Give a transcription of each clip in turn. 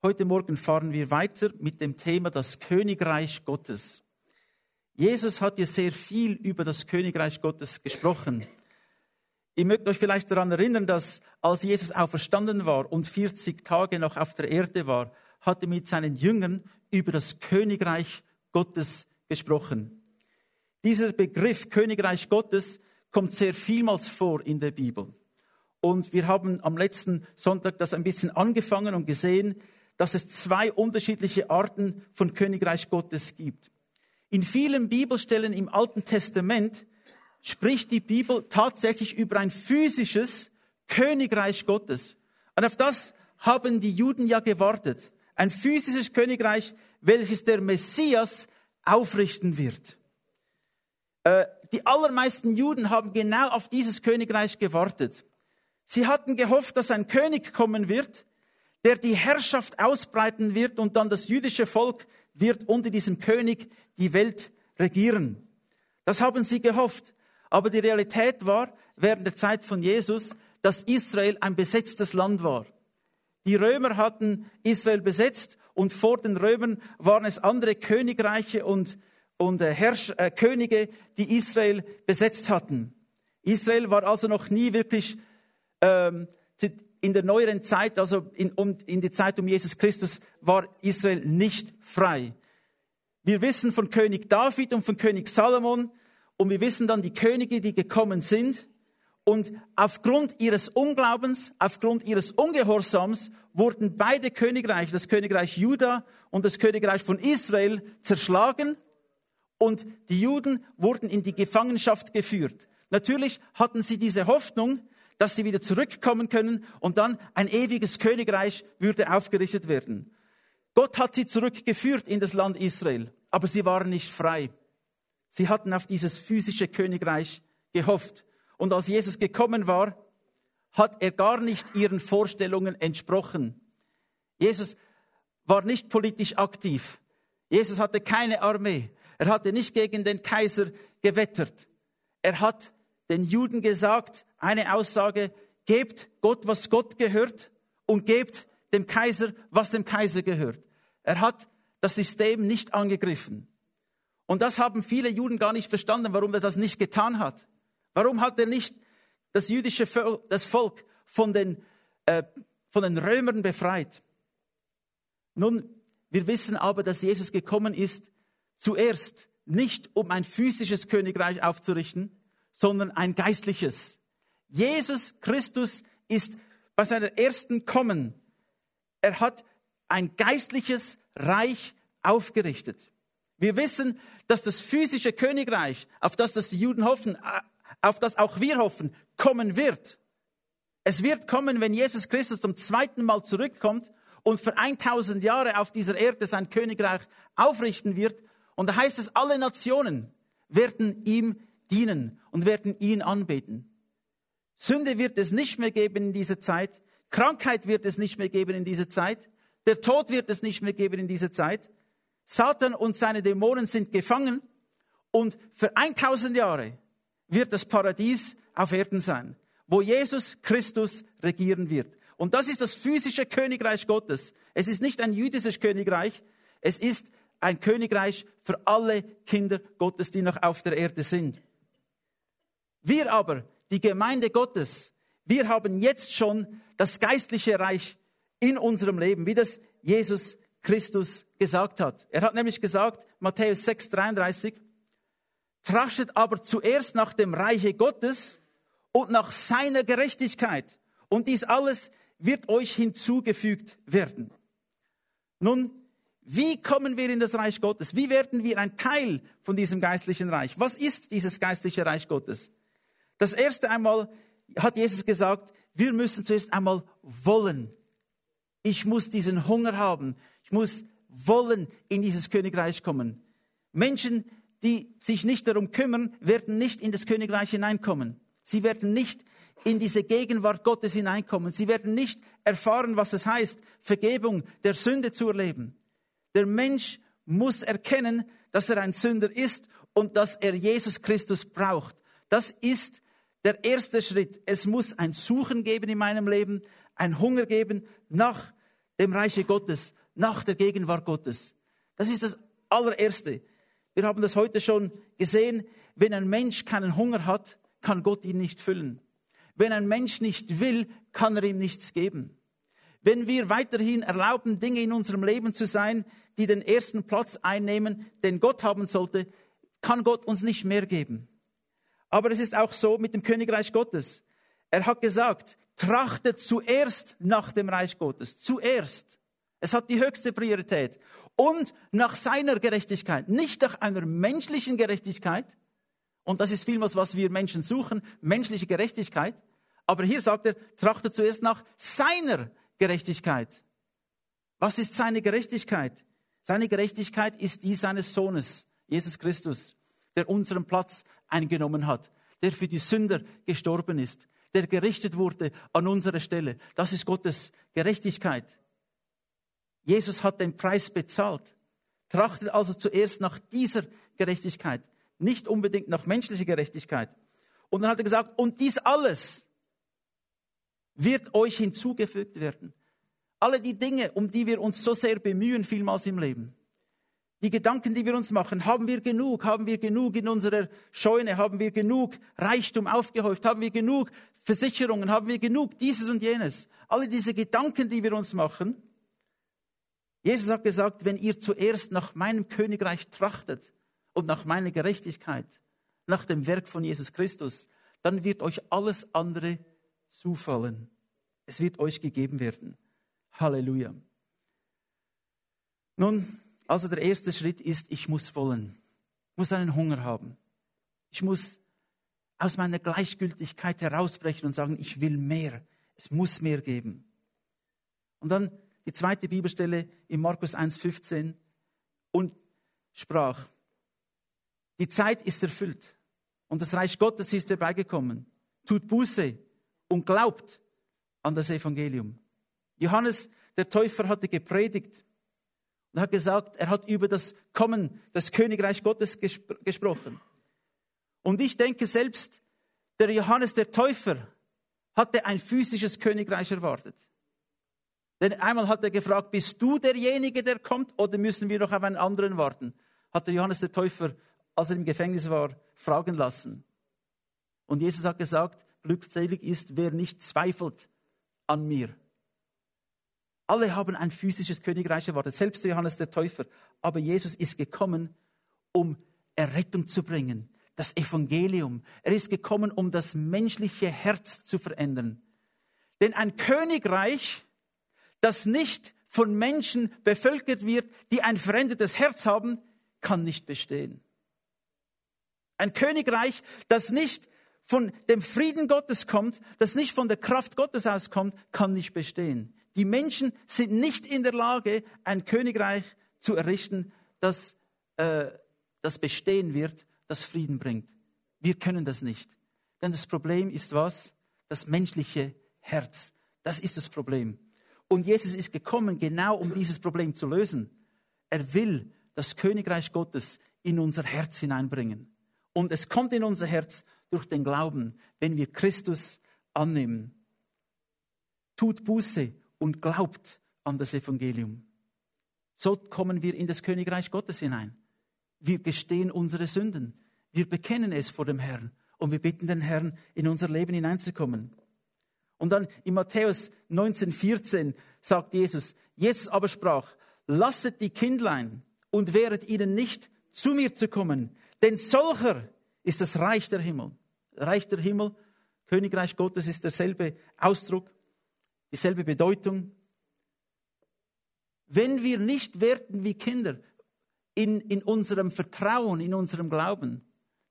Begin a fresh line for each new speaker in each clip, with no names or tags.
Heute Morgen fahren wir weiter mit dem Thema das Königreich Gottes. Jesus hat ja sehr viel über das Königreich Gottes gesprochen. Ihr mögt euch vielleicht daran erinnern, dass als Jesus auferstanden war und 40 Tage noch auf der Erde war, hat er mit seinen Jüngern über das Königreich Gottes gesprochen. Dieser Begriff Königreich Gottes kommt sehr vielmals vor in der Bibel. Und wir haben am letzten Sonntag das ein bisschen angefangen und gesehen, dass es zwei unterschiedliche Arten von Königreich Gottes gibt. In vielen Bibelstellen im Alten Testament spricht die Bibel tatsächlich über ein physisches Königreich Gottes. Und auf das haben die Juden ja gewartet. Ein physisches Königreich, welches der Messias aufrichten wird. Äh, die allermeisten Juden haben genau auf dieses Königreich gewartet. Sie hatten gehofft, dass ein König kommen wird, der die Herrschaft ausbreiten wird und dann das jüdische Volk wird unter diesem König die Welt regieren. Das haben sie gehofft. Aber die Realität war während der Zeit von Jesus, dass Israel ein besetztes Land war. Die Römer hatten Israel besetzt und vor den Römern waren es andere Königreiche und, und äh, Herrsch, äh, Könige, die Israel besetzt hatten. Israel war also noch nie wirklich ähm, in der neueren Zeit, also in, um, in die Zeit um Jesus Christus, war Israel nicht frei. Wir wissen von König David und von König Salomon und wir wissen dann die Könige, die gekommen sind. Und aufgrund ihres Unglaubens, aufgrund ihres Ungehorsams wurden beide Königreiche, das Königreich Juda und das Königreich von Israel, zerschlagen und die Juden wurden in die Gefangenschaft geführt. Natürlich hatten sie diese Hoffnung, dass sie wieder zurückkommen können und dann ein ewiges Königreich würde aufgerichtet werden. Gott hat sie zurückgeführt in das Land Israel, aber sie waren nicht frei. Sie hatten auf dieses physische Königreich gehofft. Und als Jesus gekommen war, hat er gar nicht ihren Vorstellungen entsprochen. Jesus war nicht politisch aktiv. Jesus hatte keine Armee. Er hatte nicht gegen den Kaiser gewettert. Er hat den Juden gesagt, eine Aussage, gebt Gott, was Gott gehört und gebt dem Kaiser, was dem Kaiser gehört. Er hat das System nicht angegriffen. Und das haben viele Juden gar nicht verstanden, warum er das nicht getan hat. Warum hat er nicht das jüdische Volk, das Volk von den, äh, von den Römern befreit? Nun, wir wissen aber, dass Jesus gekommen ist, zuerst nicht um ein physisches Königreich aufzurichten, sondern ein geistliches. Jesus Christus ist bei seiner ersten Kommen, er hat ein geistliches Reich aufgerichtet. Wir wissen, dass das physische Königreich, auf das, das die Juden hoffen, auf das auch wir hoffen, kommen wird. Es wird kommen, wenn Jesus Christus zum zweiten Mal zurückkommt und für 1000 Jahre auf dieser Erde sein Königreich aufrichten wird. Und da heißt es, alle Nationen werden ihm dienen und werden ihn anbeten. Sünde wird es nicht mehr geben in dieser Zeit. Krankheit wird es nicht mehr geben in dieser Zeit. Der Tod wird es nicht mehr geben in dieser Zeit. Satan und seine Dämonen sind gefangen und für 1000 Jahre wird das Paradies auf Erden sein, wo Jesus Christus regieren wird. Und das ist das physische Königreich Gottes. Es ist nicht ein jüdisches Königreich, es ist ein Königreich für alle Kinder Gottes, die noch auf der Erde sind. Wir aber, die Gemeinde Gottes, wir haben jetzt schon das geistliche Reich in unserem Leben, wie das Jesus Christus gesagt hat. Er hat nämlich gesagt, Matthäus 6, 33, Trachtet aber zuerst nach dem Reiche Gottes und nach seiner Gerechtigkeit. Und dies alles wird euch hinzugefügt werden. Nun, wie kommen wir in das Reich Gottes? Wie werden wir ein Teil von diesem geistlichen Reich? Was ist dieses geistliche Reich Gottes? Das erste einmal hat Jesus gesagt, wir müssen zuerst einmal wollen. Ich muss diesen Hunger haben. Ich muss wollen in dieses Königreich kommen. Menschen, die sich nicht darum kümmern, werden nicht in das Königreich hineinkommen. Sie werden nicht in diese Gegenwart Gottes hineinkommen. Sie werden nicht erfahren, was es heißt, Vergebung der Sünde zu erleben. Der Mensch muss erkennen, dass er ein Sünder ist und dass er Jesus Christus braucht. Das ist der erste Schritt. Es muss ein Suchen geben in meinem Leben, ein Hunger geben nach dem Reiche Gottes, nach der Gegenwart Gottes. Das ist das allererste. Wir haben das heute schon gesehen. Wenn ein Mensch keinen Hunger hat, kann Gott ihn nicht füllen. Wenn ein Mensch nicht will, kann er ihm nichts geben. Wenn wir weiterhin erlauben, Dinge in unserem Leben zu sein, die den ersten Platz einnehmen, den Gott haben sollte, kann Gott uns nicht mehr geben. Aber es ist auch so mit dem Königreich Gottes. Er hat gesagt, trachtet zuerst nach dem Reich Gottes. Zuerst. Es hat die höchste Priorität. Und nach seiner Gerechtigkeit. Nicht nach einer menschlichen Gerechtigkeit. Und das ist vielmals, was wir Menschen suchen. Menschliche Gerechtigkeit. Aber hier sagt er, trachtet zuerst nach seiner Gerechtigkeit. Was ist seine Gerechtigkeit? Seine Gerechtigkeit ist die seines Sohnes, Jesus Christus, der unseren Platz eingenommen hat, der für die Sünder gestorben ist, der gerichtet wurde an unserer Stelle. Das ist Gottes Gerechtigkeit. Jesus hat den Preis bezahlt. Trachtet also zuerst nach dieser Gerechtigkeit, nicht unbedingt nach menschlicher Gerechtigkeit. Und dann hat er gesagt, und dies alles wird euch hinzugefügt werden. Alle die Dinge, um die wir uns so sehr bemühen, vielmals im Leben. Die Gedanken, die wir uns machen, haben wir genug? Haben wir genug in unserer Scheune? Haben wir genug Reichtum aufgehäuft? Haben wir genug Versicherungen? Haben wir genug dieses und jenes? Alle diese Gedanken, die wir uns machen. Jesus hat gesagt, wenn ihr zuerst nach meinem Königreich trachtet und nach meiner Gerechtigkeit, nach dem Werk von Jesus Christus, dann wird euch alles andere zufallen. Es wird euch gegeben werden. Halleluja. Nun, also der erste Schritt ist, ich muss wollen. Ich muss einen Hunger haben. Ich muss aus meiner Gleichgültigkeit herausbrechen und sagen, ich will mehr. Es muss mehr geben. Und dann die zweite Bibelstelle in Markus 1,15 und sprach, die Zeit ist erfüllt und das Reich Gottes ist herbeigekommen. Tut Buße und glaubt an das Evangelium. Johannes, der Täufer, hatte gepredigt und hat gesagt, er hat über das Kommen des Königreich Gottes gespr gesprochen. Und ich denke selbst, der Johannes, der Täufer, hatte ein physisches Königreich erwartet. Denn einmal hat er gefragt, bist du derjenige, der kommt, oder müssen wir noch auf einen anderen warten? Hat der Johannes der Täufer, als er im Gefängnis war, fragen lassen. Und Jesus hat gesagt, glückselig ist, wer nicht zweifelt an mir. Alle haben ein physisches Königreich erwartet, selbst Johannes der Täufer. Aber Jesus ist gekommen, um Errettung zu bringen, das Evangelium. Er ist gekommen, um das menschliche Herz zu verändern. Denn ein Königreich, das nicht von Menschen bevölkert wird, die ein verändertes Herz haben, kann nicht bestehen. Ein Königreich, das nicht von dem Frieden Gottes kommt, das nicht von der Kraft Gottes auskommt, kann nicht bestehen. Die Menschen sind nicht in der Lage, ein Königreich zu errichten, das, äh, das bestehen wird, das Frieden bringt. Wir können das nicht. Denn das Problem ist was? Das menschliche Herz. Das ist das Problem. Und Jesus ist gekommen, genau um dieses Problem zu lösen. Er will das Königreich Gottes in unser Herz hineinbringen. Und es kommt in unser Herz durch den Glauben, wenn wir Christus annehmen. Tut Buße und glaubt an das Evangelium. So kommen wir in das Königreich Gottes hinein. Wir gestehen unsere Sünden. Wir bekennen es vor dem Herrn und wir bitten den Herrn, in unser Leben hineinzukommen. Und dann in Matthäus 19, 14 sagt Jesus, Jesus aber sprach, lasset die Kindlein und wehret ihnen nicht, zu mir zu kommen, denn solcher ist das Reich der Himmel. Reich der Himmel, Königreich Gottes ist derselbe Ausdruck dieselbe Bedeutung. Wenn wir nicht werden wie Kinder in, in unserem Vertrauen, in unserem Glauben,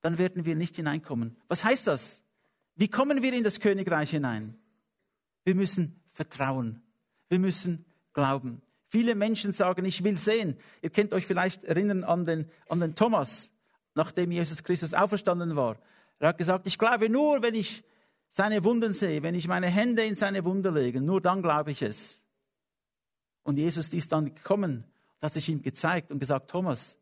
dann werden wir nicht hineinkommen. Was heißt das? Wie kommen wir in das Königreich hinein? Wir müssen vertrauen. Wir müssen glauben. Viele Menschen sagen, ich will sehen. Ihr könnt euch vielleicht erinnern an den, an den Thomas, nachdem Jesus Christus auferstanden war. Er hat gesagt, ich glaube nur, wenn ich seine Wunden sehe, wenn ich meine Hände in seine Wunde lege, nur dann glaube ich es. Und Jesus ist dann gekommen hat sich ihm gezeigt und gesagt, Thomas,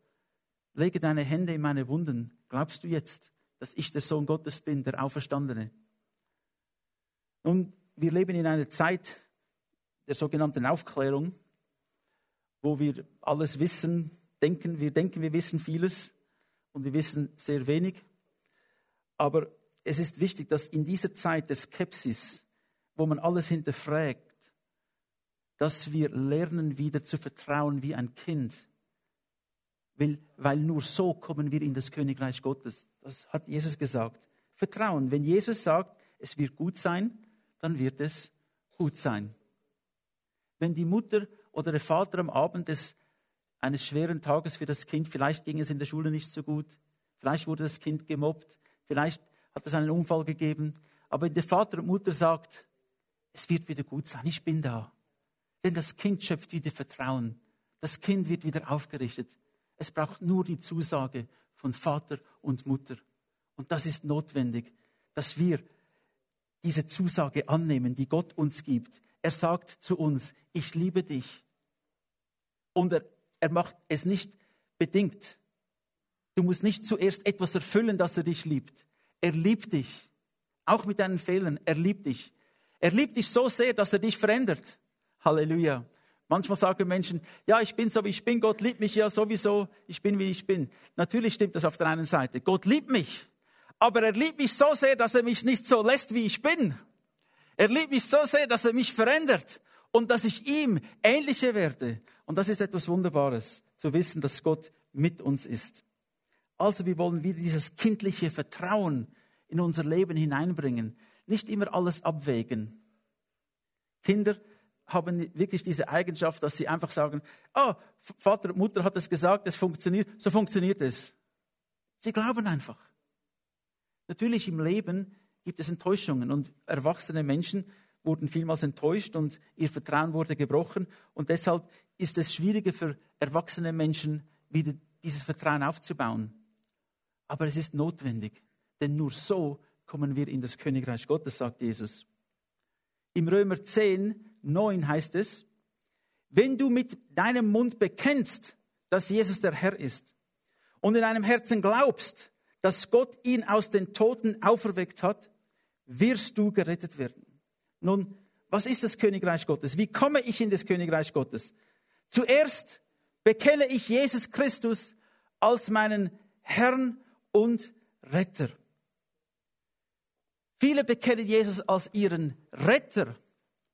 lege deine Hände in meine Wunden. Glaubst du jetzt, dass ich der Sohn Gottes bin, der Auferstandene? Und wir leben in einer Zeit, der sogenannten Aufklärung, wo wir alles wissen, denken, wir denken, wir wissen vieles und wir wissen sehr wenig. Aber es ist wichtig, dass in dieser Zeit der Skepsis, wo man alles hinterfragt, dass wir lernen, wieder zu vertrauen wie ein Kind. Weil, weil nur so kommen wir in das Königreich Gottes. Das hat Jesus gesagt. Vertrauen. Wenn Jesus sagt, es wird gut sein, dann wird es gut sein. Wenn die Mutter oder der Vater am Abend des, eines schweren Tages für das Kind, vielleicht ging es in der Schule nicht so gut, vielleicht wurde das Kind gemobbt, vielleicht hat es einen Unfall gegeben, aber wenn der Vater und Mutter sagt, es wird wieder gut sein, ich bin da. Denn das Kind schöpft wieder Vertrauen. Das Kind wird wieder aufgerichtet. Es braucht nur die Zusage von Vater und Mutter. Und das ist notwendig, dass wir diese Zusage annehmen, die Gott uns gibt. Er sagt zu uns, ich liebe dich. Und er, er macht es nicht bedingt. Du musst nicht zuerst etwas erfüllen, dass er dich liebt. Er liebt dich. Auch mit deinen Fehlern. Er liebt dich. Er liebt dich so sehr, dass er dich verändert. Halleluja. Manchmal sagen Menschen, ja, ich bin so wie ich bin, Gott liebt mich ja sowieso, ich bin wie ich bin. Natürlich stimmt das auf der einen Seite. Gott liebt mich. Aber er liebt mich so sehr, dass er mich nicht so lässt, wie ich bin. Er liebt mich so sehr, dass er mich verändert und dass ich ihm ähnlicher werde. Und das ist etwas Wunderbares, zu wissen, dass Gott mit uns ist. Also wir wollen wieder dieses kindliche Vertrauen in unser Leben hineinbringen. Nicht immer alles abwägen. Kinder haben wirklich diese Eigenschaft, dass sie einfach sagen, oh, Vater und Mutter hat es gesagt, es funktioniert, so funktioniert es. Sie glauben einfach. Natürlich im Leben gibt es Enttäuschungen und erwachsene Menschen wurden vielmals enttäuscht und ihr Vertrauen wurde gebrochen und deshalb ist es schwieriger für erwachsene Menschen wieder dieses Vertrauen aufzubauen. Aber es ist notwendig, denn nur so kommen wir in das Königreich Gottes, sagt Jesus. Im Römer 10 9 heißt es, wenn du mit deinem Mund bekennst, dass Jesus der Herr ist und in deinem Herzen glaubst, dass Gott ihn aus den Toten auferweckt hat, wirst du gerettet werden. Nun, was ist das Königreich Gottes? Wie komme ich in das Königreich Gottes? Zuerst bekenne ich Jesus Christus als meinen Herrn und Retter. Viele bekennen Jesus als ihren Retter.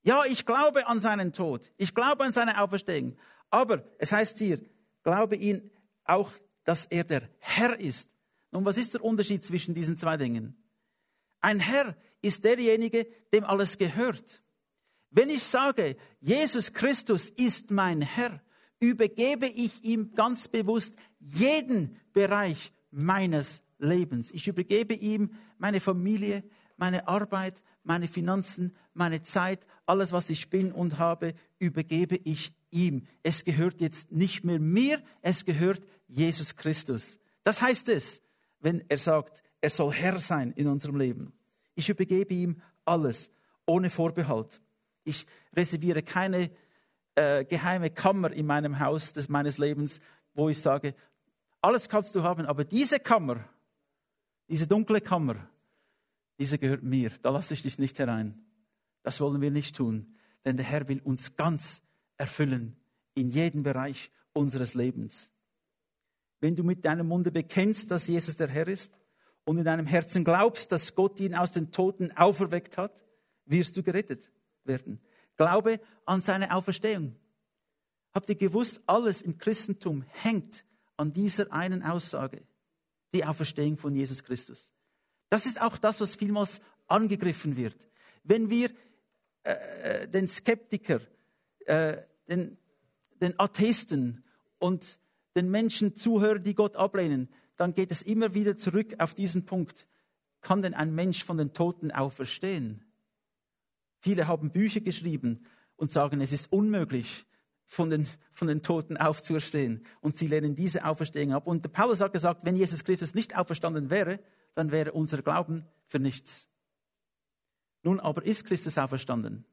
Ja, ich glaube an seinen Tod. Ich glaube an seine Auferstehung. Aber es heißt hier, glaube ihn auch, dass er der Herr ist. Nun, was ist der Unterschied zwischen diesen zwei Dingen? Ein Herr ist derjenige, dem alles gehört. Wenn ich sage, Jesus Christus ist mein Herr, übergebe ich ihm ganz bewusst jeden Bereich meines Lebens. Ich übergebe ihm meine Familie, meine Arbeit, meine Finanzen, meine Zeit, alles, was ich bin und habe, übergebe ich ihm. Es gehört jetzt nicht mehr mir, es gehört Jesus Christus. Das heißt es, wenn er sagt, er soll Herr sein in unserem Leben. Ich übergebe ihm alles, ohne Vorbehalt. Ich reserviere keine äh, geheime Kammer in meinem Haus des meines Lebens, wo ich sage, alles kannst du haben, aber diese Kammer, diese dunkle Kammer, diese gehört mir, da lasse ich dich nicht herein. Das wollen wir nicht tun, denn der Herr will uns ganz erfüllen in jedem Bereich unseres Lebens. Wenn du mit deinem Munde bekennst, dass Jesus der Herr ist und in deinem Herzen glaubst, dass Gott ihn aus den Toten auferweckt hat, wirst du gerettet werden. Glaube an seine Auferstehung. Habt ihr gewusst, alles im Christentum hängt an dieser einen Aussage, die Auferstehung von Jesus Christus. Das ist auch das, was vielmals angegriffen wird. Wenn wir äh, den Skeptiker, äh, den, den Atheisten und den Menschen zuhören, die Gott ablehnen, dann geht es immer wieder zurück auf diesen Punkt. Kann denn ein Mensch von den Toten auferstehen? Viele haben Bücher geschrieben und sagen, es ist unmöglich, von den, von den Toten aufzuerstehen. Und sie lehnen diese Auferstehung ab. Und der Paulus hat gesagt, wenn Jesus Christus nicht auferstanden wäre, dann wäre unser Glauben für nichts. Nun aber ist Christus auferstanden.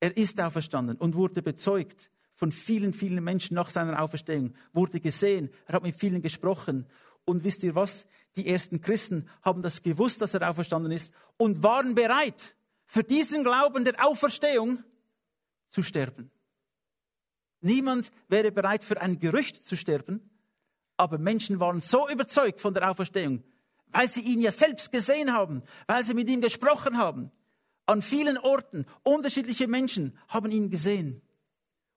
Er ist auferstanden und wurde bezeugt von vielen, vielen Menschen nach seiner Auferstehung, wurde gesehen, er hat mit vielen gesprochen. Und wisst ihr was? Die ersten Christen haben das gewusst, dass er auferstanden ist und waren bereit, für diesen Glauben der Auferstehung zu sterben. Niemand wäre bereit, für ein Gerücht zu sterben, aber Menschen waren so überzeugt von der Auferstehung, weil sie ihn ja selbst gesehen haben, weil sie mit ihm gesprochen haben. An vielen Orten, unterschiedliche Menschen haben ihn gesehen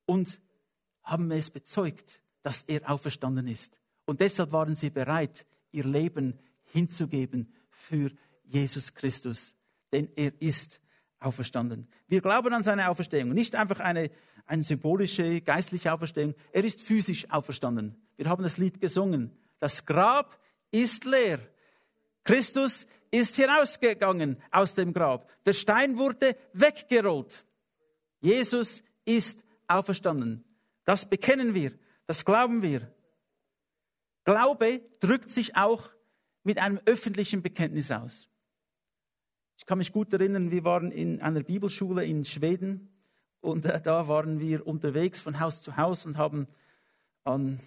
und haben es bezeugt, dass er auferstanden ist. Und deshalb waren sie bereit, ihr Leben hinzugeben für Jesus Christus, denn er ist auferstanden. Wir glauben an seine Auferstehung, nicht einfach eine, eine symbolische, geistliche Auferstehung. Er ist physisch auferstanden. Wir haben das Lied gesungen. Das Grab ist leer. Christus ist hinausgegangen aus dem Grab. Der Stein wurde weggerollt. Jesus ist auferstanden. Das bekennen wir, das glauben wir. Glaube drückt sich auch mit einem öffentlichen Bekenntnis aus. Ich kann mich gut erinnern, wir waren in einer Bibelschule in Schweden und äh, da waren wir unterwegs von Haus zu Haus und haben an,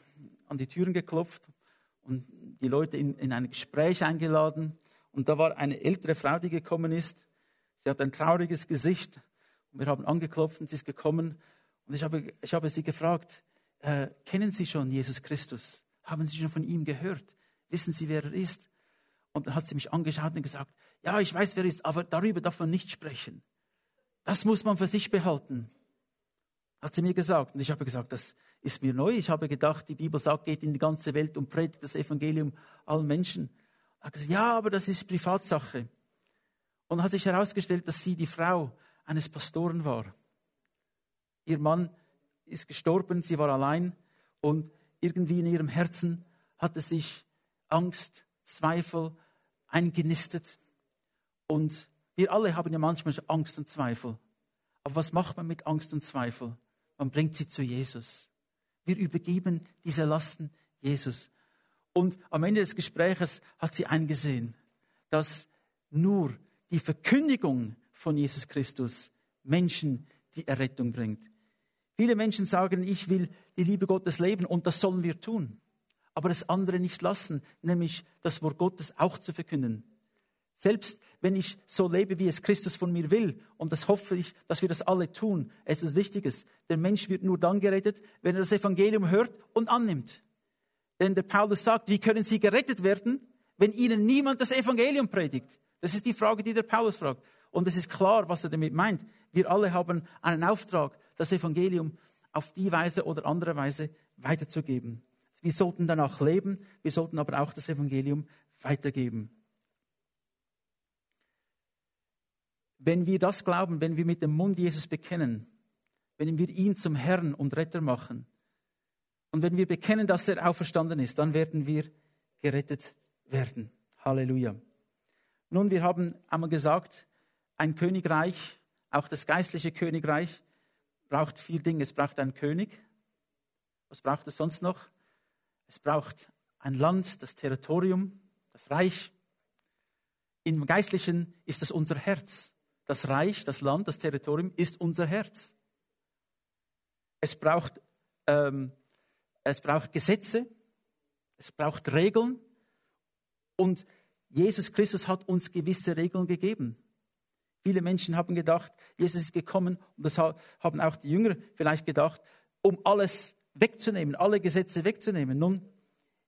an die Türen geklopft und die Leute in, in ein Gespräch eingeladen. Und da war eine ältere Frau, die gekommen ist. Sie hat ein trauriges Gesicht. Und wir haben angeklopft und sie ist gekommen. Und ich habe, ich habe sie gefragt, äh, kennen Sie schon Jesus Christus? Haben Sie schon von ihm gehört? Wissen Sie, wer er ist? Und dann hat sie mich angeschaut und gesagt, ja, ich weiß, wer er ist, aber darüber darf man nicht sprechen. Das muss man für sich behalten. Hat sie mir gesagt. Und ich habe gesagt, das ist mir neu. Ich habe gedacht, die Bibel sagt, geht in die ganze Welt und predigt das Evangelium allen Menschen. Er hat gesagt, ja, aber das ist Privatsache. Und hat sich herausgestellt, dass sie die Frau eines Pastoren war. Ihr Mann ist gestorben, sie war allein und irgendwie in ihrem Herzen hatte sich Angst, Zweifel eingenistet. Und wir alle haben ja manchmal Angst und Zweifel. Aber was macht man mit Angst und Zweifel? Man bringt sie zu Jesus. Wir übergeben diese Lasten Jesus. Und am Ende des Gespräches hat sie eingesehen, dass nur die Verkündigung von Jesus Christus Menschen die Errettung bringt. Viele Menschen sagen, ich will die Liebe Gottes leben und das sollen wir tun aber das andere nicht lassen, nämlich das Wort Gottes auch zu verkünden. Selbst wenn ich so lebe, wie es Christus von mir will, und das hoffe ich, dass wir das alle tun, es ist Wichtiges. Der Mensch wird nur dann gerettet, wenn er das Evangelium hört und annimmt. Denn der Paulus sagt, wie können sie gerettet werden, wenn ihnen niemand das Evangelium predigt? Das ist die Frage, die der Paulus fragt. Und es ist klar, was er damit meint. Wir alle haben einen Auftrag, das Evangelium auf die Weise oder andere Weise weiterzugeben. Wir sollten danach leben, wir sollten aber auch das Evangelium weitergeben. Wenn wir das glauben, wenn wir mit dem Mund Jesus bekennen, wenn wir ihn zum Herrn und Retter machen und wenn wir bekennen, dass er auferstanden ist, dann werden wir gerettet werden. Halleluja. Nun, wir haben einmal gesagt, ein Königreich, auch das geistliche Königreich, braucht vier Dinge. Es braucht einen König. Was braucht es sonst noch? Es braucht ein Land, das Territorium, das Reich. Im Geistlichen ist es unser Herz. Das Reich, das Land, das Territorium ist unser Herz. Es braucht, ähm, es braucht Gesetze, es braucht Regeln und Jesus Christus hat uns gewisse Regeln gegeben. Viele Menschen haben gedacht, Jesus ist gekommen und das haben auch die Jünger vielleicht gedacht, um alles wegzunehmen, alle Gesetze wegzunehmen. Nun,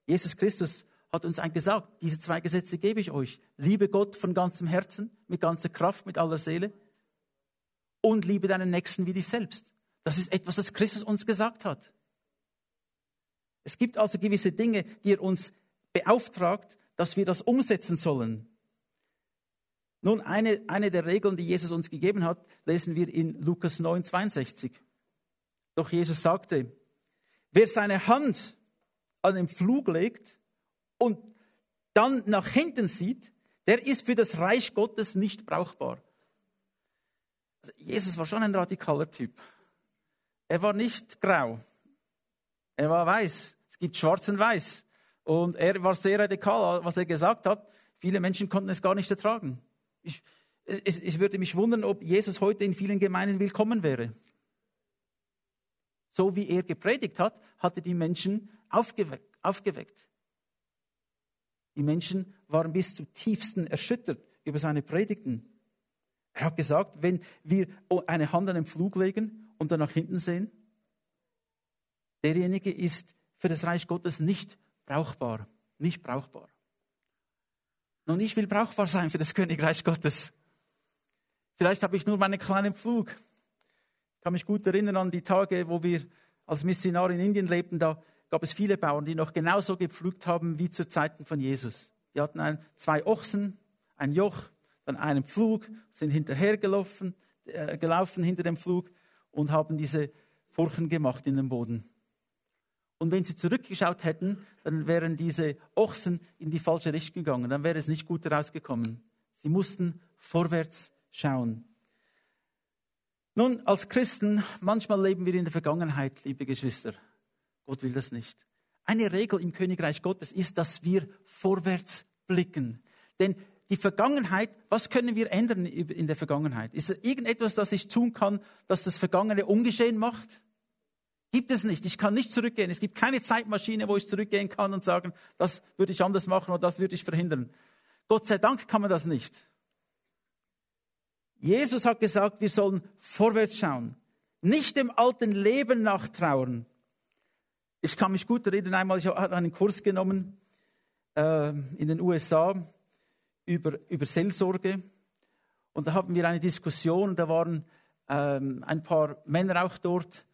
Jesus Christus hat uns gesagt, diese zwei Gesetze gebe ich euch. Liebe Gott von ganzem Herzen, mit ganzer Kraft, mit aller Seele und liebe deinen Nächsten wie dich selbst. Das ist etwas, das Christus uns gesagt hat. Es gibt also gewisse Dinge, die er uns beauftragt, dass wir das umsetzen sollen. Nun, eine, eine der Regeln, die Jesus uns gegeben hat, lesen wir in Lukas 9, 62. Doch Jesus sagte, Wer seine Hand an den Flug legt und dann nach hinten sieht, der ist für das Reich Gottes nicht brauchbar. Also Jesus war schon ein radikaler Typ. Er war nicht grau. Er war weiß. Es gibt schwarz und weiß. Und er war sehr radikal, was er gesagt hat. Viele Menschen konnten es gar nicht ertragen. Ich, es, ich würde mich wundern, ob Jesus heute in vielen Gemeinden willkommen wäre so wie er gepredigt hat, hat er die Menschen aufgeweckt. aufgeweckt. Die Menschen waren bis zum tiefsten erschüttert über seine Predigten. Er hat gesagt, wenn wir eine Hand an den Flug legen und dann nach hinten sehen, derjenige ist für das Reich Gottes nicht brauchbar. Nicht brauchbar. Nun, ich will brauchbar sein für das Königreich Gottes. Vielleicht habe ich nur meinen kleinen Flug. Ich kann mich gut erinnern an die Tage, wo wir als Missionar in Indien lebten. Da gab es viele Bauern, die noch genauso gepflügt haben wie zu Zeiten von Jesus. Die hatten ein, zwei Ochsen, ein Joch, dann einen Pflug, sind hinterhergelaufen, äh, gelaufen hinter dem Pflug und haben diese Furchen gemacht in den Boden. Und wenn sie zurückgeschaut hätten, dann wären diese Ochsen in die falsche Richtung gegangen. Dann wäre es nicht gut herausgekommen. Sie mussten vorwärts schauen. Nun, als Christen, manchmal leben wir in der Vergangenheit, liebe Geschwister. Gott will das nicht. Eine Regel im Königreich Gottes ist, dass wir vorwärts blicken. Denn die Vergangenheit, was können wir ändern in der Vergangenheit? Ist es irgendetwas, das ich tun kann, das das Vergangene ungeschehen macht? Gibt es nicht. Ich kann nicht zurückgehen. Es gibt keine Zeitmaschine, wo ich zurückgehen kann und sagen, das würde ich anders machen oder das würde ich verhindern. Gott sei Dank kann man das nicht. Jesus hat gesagt, wir sollen vorwärts schauen, nicht dem alten Leben nachtrauern. Ich kann mich gut erinnern, einmal, ich habe einen Kurs genommen äh, in den USA über, über Seelsorge. Und da hatten wir eine Diskussion, da waren ähm, ein paar Männer auch dort,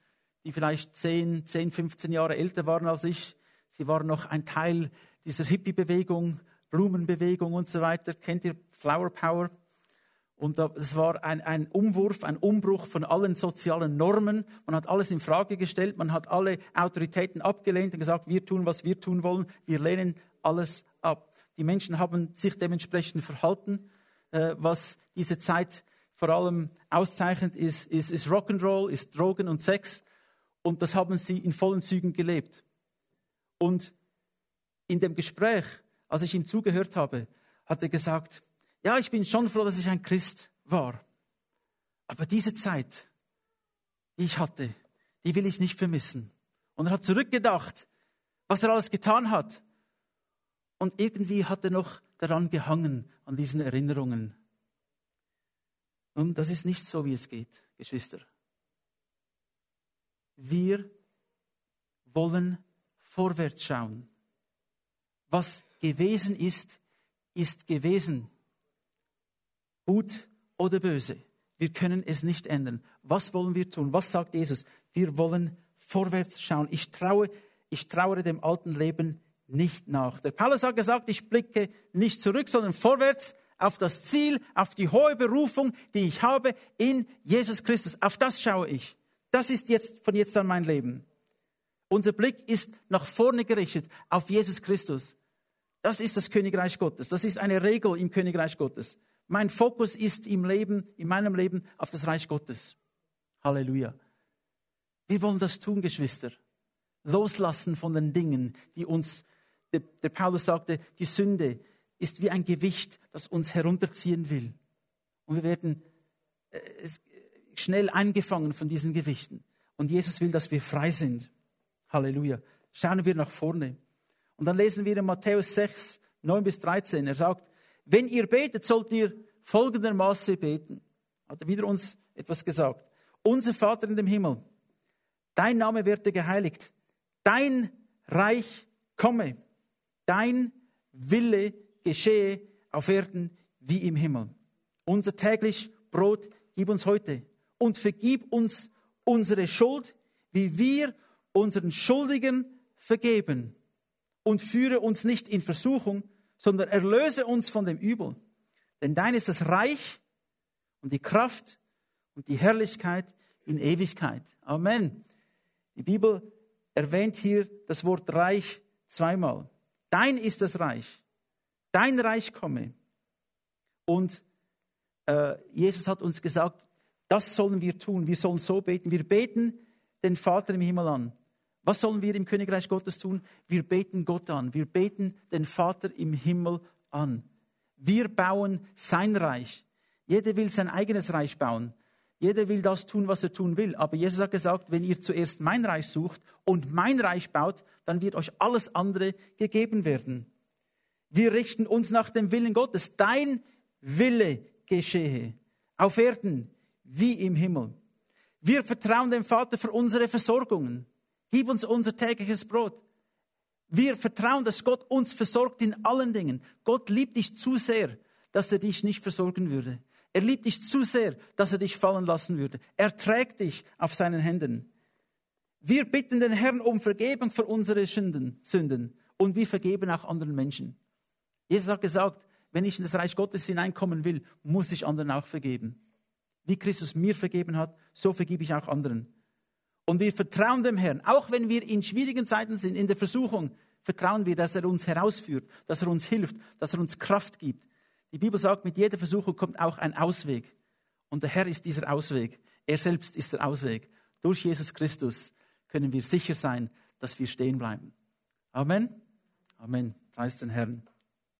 die vielleicht 10, 10, 15 Jahre älter waren als ich. Sie waren noch ein Teil dieser Hippie-Bewegung, Blumenbewegung und so weiter. Kennt ihr Flower Power? Und es war ein, ein Umwurf, ein Umbruch von allen sozialen Normen. Man hat alles in Frage gestellt, man hat alle Autoritäten abgelehnt und gesagt, wir tun, was wir tun wollen, wir lehnen alles ab. Die Menschen haben sich dementsprechend verhalten, äh, was diese Zeit vor allem auszeichnet, ist, ist, ist Rock'n'Roll, ist Drogen und Sex. Und das haben sie in vollen Zügen gelebt. Und in dem Gespräch, als ich ihm zugehört habe, hat er gesagt, ja, ich bin schon froh, dass ich ein Christ war. Aber diese Zeit, die ich hatte, die will ich nicht vermissen. Und er hat zurückgedacht, was er alles getan hat. Und irgendwie hat er noch daran gehangen, an diesen Erinnerungen. Und das ist nicht so, wie es geht, Geschwister. Wir wollen vorwärts schauen. Was gewesen ist, ist gewesen. Gut oder böse. Wir können es nicht ändern. Was wollen wir tun? Was sagt Jesus? Wir wollen vorwärts schauen. Ich traue, ich trauere dem alten Leben nicht nach. Der Paulus hat gesagt, ich blicke nicht zurück, sondern vorwärts auf das Ziel, auf die hohe Berufung, die ich habe in Jesus Christus. Auf das schaue ich. Das ist jetzt von jetzt an mein Leben. Unser Blick ist nach vorne gerichtet auf Jesus Christus. Das ist das Königreich Gottes. Das ist eine Regel im Königreich Gottes. Mein Fokus ist im Leben, in meinem Leben auf das Reich Gottes. Halleluja. Wir wollen das tun, Geschwister. Loslassen von den Dingen, die uns, der, der Paulus sagte, die Sünde ist wie ein Gewicht, das uns herunterziehen will. Und wir werden, äh, schnell eingefangen von diesen Gewichten. Und Jesus will, dass wir frei sind. Halleluja. Schauen wir nach vorne. Und dann lesen wir in Matthäus 6, 9 bis 13. Er sagt, wenn ihr betet, sollt ihr folgendermaßen beten. Hat er wieder uns etwas gesagt. Unser Vater in dem Himmel, dein Name werde geheiligt. Dein Reich komme. Dein Wille geschehe auf Erden wie im Himmel. Unser täglich Brot gib uns heute und vergib uns unsere Schuld, wie wir unseren Schuldigen vergeben. Und führe uns nicht in Versuchung, sondern erlöse uns von dem Übel. Denn dein ist das Reich und die Kraft und die Herrlichkeit in Ewigkeit. Amen. Die Bibel erwähnt hier das Wort Reich zweimal. Dein ist das Reich. Dein Reich komme. Und äh, Jesus hat uns gesagt, das sollen wir tun. Wir sollen so beten. Wir beten den Vater im Himmel an. Was sollen wir im Königreich Gottes tun? Wir beten Gott an. Wir beten den Vater im Himmel an. Wir bauen sein Reich. Jeder will sein eigenes Reich bauen. Jeder will das tun, was er tun will. Aber Jesus hat gesagt, wenn ihr zuerst mein Reich sucht und mein Reich baut, dann wird euch alles andere gegeben werden. Wir richten uns nach dem Willen Gottes. Dein Wille geschehe. Auf Erden wie im Himmel. Wir vertrauen dem Vater für unsere Versorgungen. Gib uns unser tägliches Brot. Wir vertrauen, dass Gott uns versorgt in allen Dingen. Gott liebt dich zu sehr, dass er dich nicht versorgen würde. Er liebt dich zu sehr, dass er dich fallen lassen würde. Er trägt dich auf seinen Händen. Wir bitten den Herrn um Vergebung für unsere Sünden, und wir vergeben auch anderen Menschen. Jesus hat gesagt, wenn ich in das Reich Gottes hineinkommen will, muss ich anderen auch vergeben. Wie Christus mir vergeben hat, so vergebe ich auch anderen. Und wir vertrauen dem Herrn, auch wenn wir in schwierigen Zeiten sind, in der Versuchung, vertrauen wir, dass er uns herausführt, dass er uns hilft, dass er uns Kraft gibt. Die Bibel sagt, mit jeder Versuchung kommt auch ein Ausweg. Und der Herr ist dieser Ausweg. Er selbst ist der Ausweg. Durch Jesus Christus können wir sicher sein, dass wir stehen bleiben. Amen. Amen. Preis den Herrn.